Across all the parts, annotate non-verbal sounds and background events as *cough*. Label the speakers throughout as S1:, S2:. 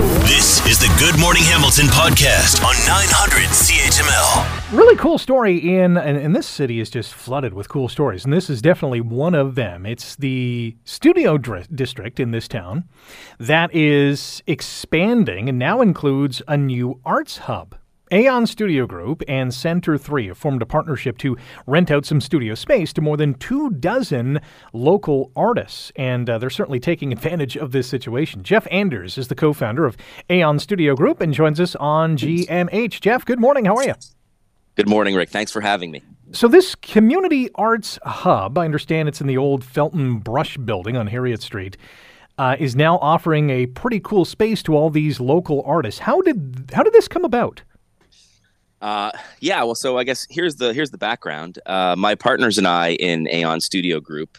S1: This is the Good Morning Hamilton podcast on 900 CHML.
S2: Really cool story in, and, and this city is just flooded with cool stories, and this is definitely one of them. It's the studio district in this town that is expanding and now includes a new arts hub. Aeon Studio Group and Center 3 have formed a partnership to rent out some studio space to more than two dozen local artists, and uh, they're certainly taking advantage of this situation. Jeff Anders is the co founder of Aeon Studio Group and joins us on GMH. Jeff, good morning. How are you?
S3: Good morning, Rick. Thanks for having me.
S2: So, this community arts hub, I understand it's in the old Felton Brush building on Harriet Street. Uh, is now offering a pretty cool space to all these local artists. How did how did this come about?
S3: Uh, yeah, well, so I guess here's the here's the background. Uh, my partners and I in Aeon Studio Group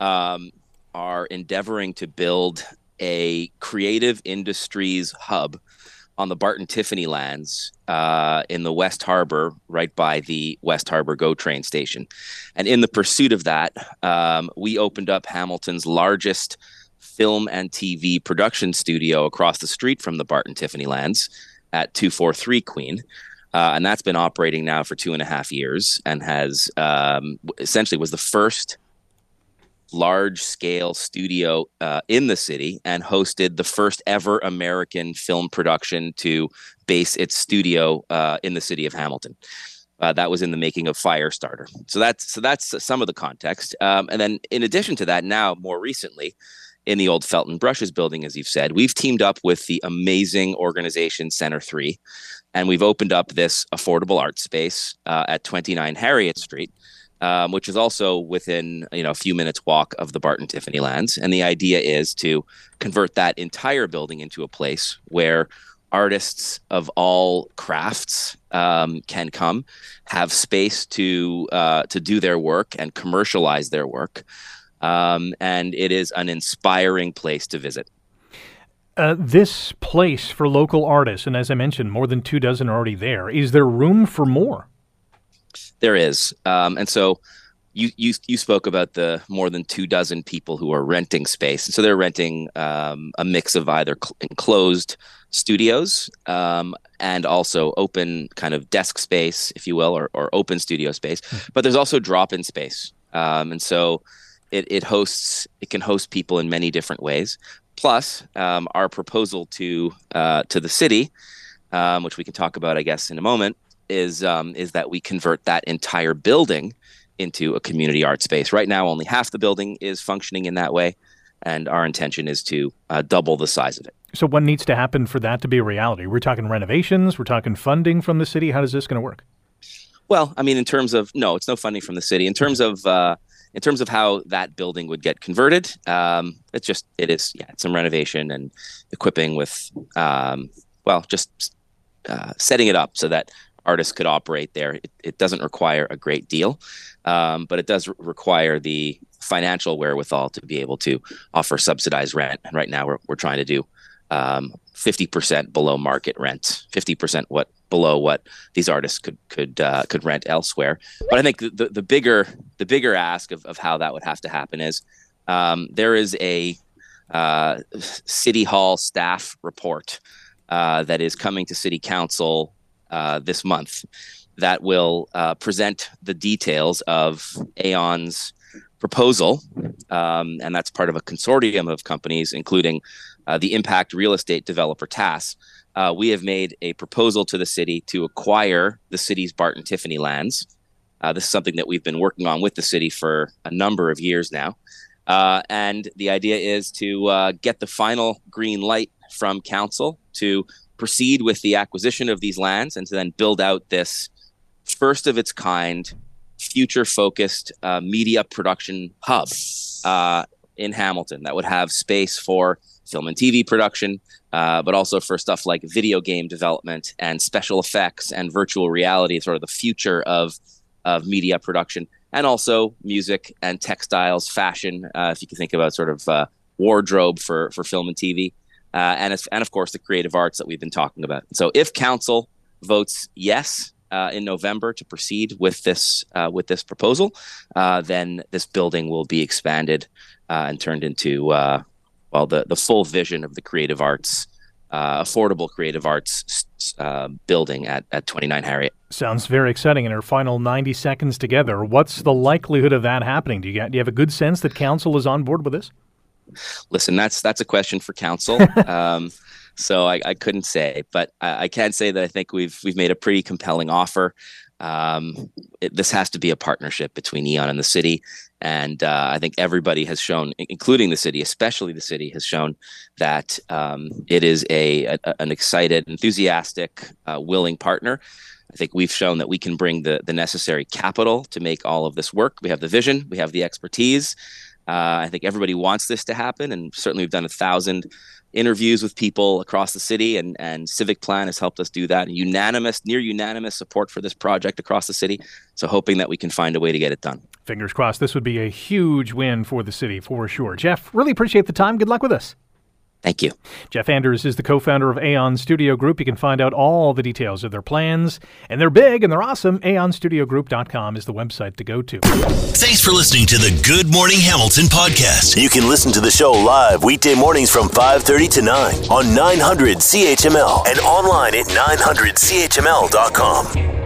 S3: um, are endeavoring to build a creative industries hub on the Barton Tiffany lands uh, in the West Harbor, right by the West Harbor GO train station. And in the pursuit of that, um, we opened up Hamilton's largest film and TV production studio across the street from the Barton Tiffany lands at 243 Queen. Uh, and that's been operating now for two and a half years and has um, essentially was the first large scale studio uh, in the city and hosted the first ever American film production to base its studio uh, in the city of Hamilton. Uh, that was in the making of Firestarter. So that's so that's some of the context. Um, and then in addition to that, now more recently, in the old Felton Brushes building, as you've said, we've teamed up with the amazing organization Center Three, and we've opened up this affordable art space uh, at 29 Harriet Street, um, which is also within you know a few minutes walk of the Barton Tiffany lands. And the idea is to convert that entire building into a place where artists of all crafts um, can come, have space to uh, to do their work and commercialize their work, um, and it is an inspiring place to visit.
S2: Uh, this place for local artists, and as I mentioned, more than two dozen are already there. Is there room for more?
S3: There is, um, and so you you you spoke about the more than two dozen people who are renting space, and so they're renting um, a mix of either cl- enclosed studios um, and also open kind of desk space, if you will, or, or open studio space. Mm-hmm. But there's also drop-in space, um, and so it, it hosts it can host people in many different ways plus um, our proposal to uh, to the city, um, which we can talk about, I guess, in a moment, is um, is that we convert that entire building into a community art space. Right now, only half the building is functioning in that way, and our intention is to uh, double the size of it.
S2: So, what needs to happen for that to be a reality? We're talking renovations. We're talking funding from the city. How is this going to work?
S3: Well, I mean, in terms of no, it's no funding from the city. In terms of uh, in terms of how that building would get converted, um, it's just it is yeah, some renovation and equipping with um, well, just uh, setting it up so that artists could operate there. It, it doesn't require a great deal, um, but it does re- require the financial wherewithal to be able to offer subsidized rent. And right now, we're we're trying to do um, 50% below market rent, 50% what below what these artists could could uh, could rent elsewhere. But I think the, the, the, bigger the bigger ask of, of how that would have to happen is um, there is a uh, city hall staff report uh, that is coming to city council uh, this month that will uh, present the details of Aeon's proposal, um, and that's part of a consortium of companies, including uh, the impact real estate developer TAS uh, we have made a proposal to the city to acquire the city's Barton Tiffany lands. Uh, this is something that we've been working on with the city for a number of years now. Uh, and the idea is to uh, get the final green light from council to proceed with the acquisition of these lands and to then build out this first of its kind, future focused uh, media production hub uh, in Hamilton that would have space for film and TV production, uh, but also for stuff like video game development and special effects and virtual reality, sort of the future of of media production, and also music and textiles, fashion. Uh, if you can think about sort of uh, wardrobe for for film and TV, uh, and and of course the creative arts that we've been talking about. So if council votes yes. Uh, in November, to proceed with this uh, with this proposal, then this building will be expanded and turned into well the the full vision of the creative arts uh, affordable creative arts uh, building at, at 29 Harriet.
S2: Sounds very exciting. In our final 90 seconds together, what's the likelihood of that happening? Do you, get, do you have a good sense that council is on board with this?
S3: Listen, that's that's a question for council. *laughs* um, so I, I, couldn't say, but I, I, can say that I think we've we've made a pretty compelling offer. Um, it, this has to be a partnership between Aeon and the city, and uh, I think everybody has shown, including the city, especially the city, has shown that um, it is a, a, an excited, enthusiastic, uh, willing partner. I think we've shown that we can bring the the necessary capital to make all of this work. We have the vision, we have the expertise. Uh, I think everybody wants this to happen, and certainly we've done a thousand interviews with people across the city, and and Civic Plan has helped us do that. And unanimous, near unanimous support for this project across the city. So hoping that we can find a way to get it done.
S2: Fingers crossed. This would be a huge win for the city for sure. Jeff, really appreciate the time. Good luck with us.
S3: Thank you.
S2: Jeff Anders is the co founder of Aeon Studio Group. You can find out all the details of their plans, and they're big and they're awesome. AeonStudioGroup.com is the website to go to.
S1: Thanks for listening to the Good Morning Hamilton podcast. You can listen to the show live weekday mornings from 5:30 to 9 on 900 CHML and online at 900CHML.com.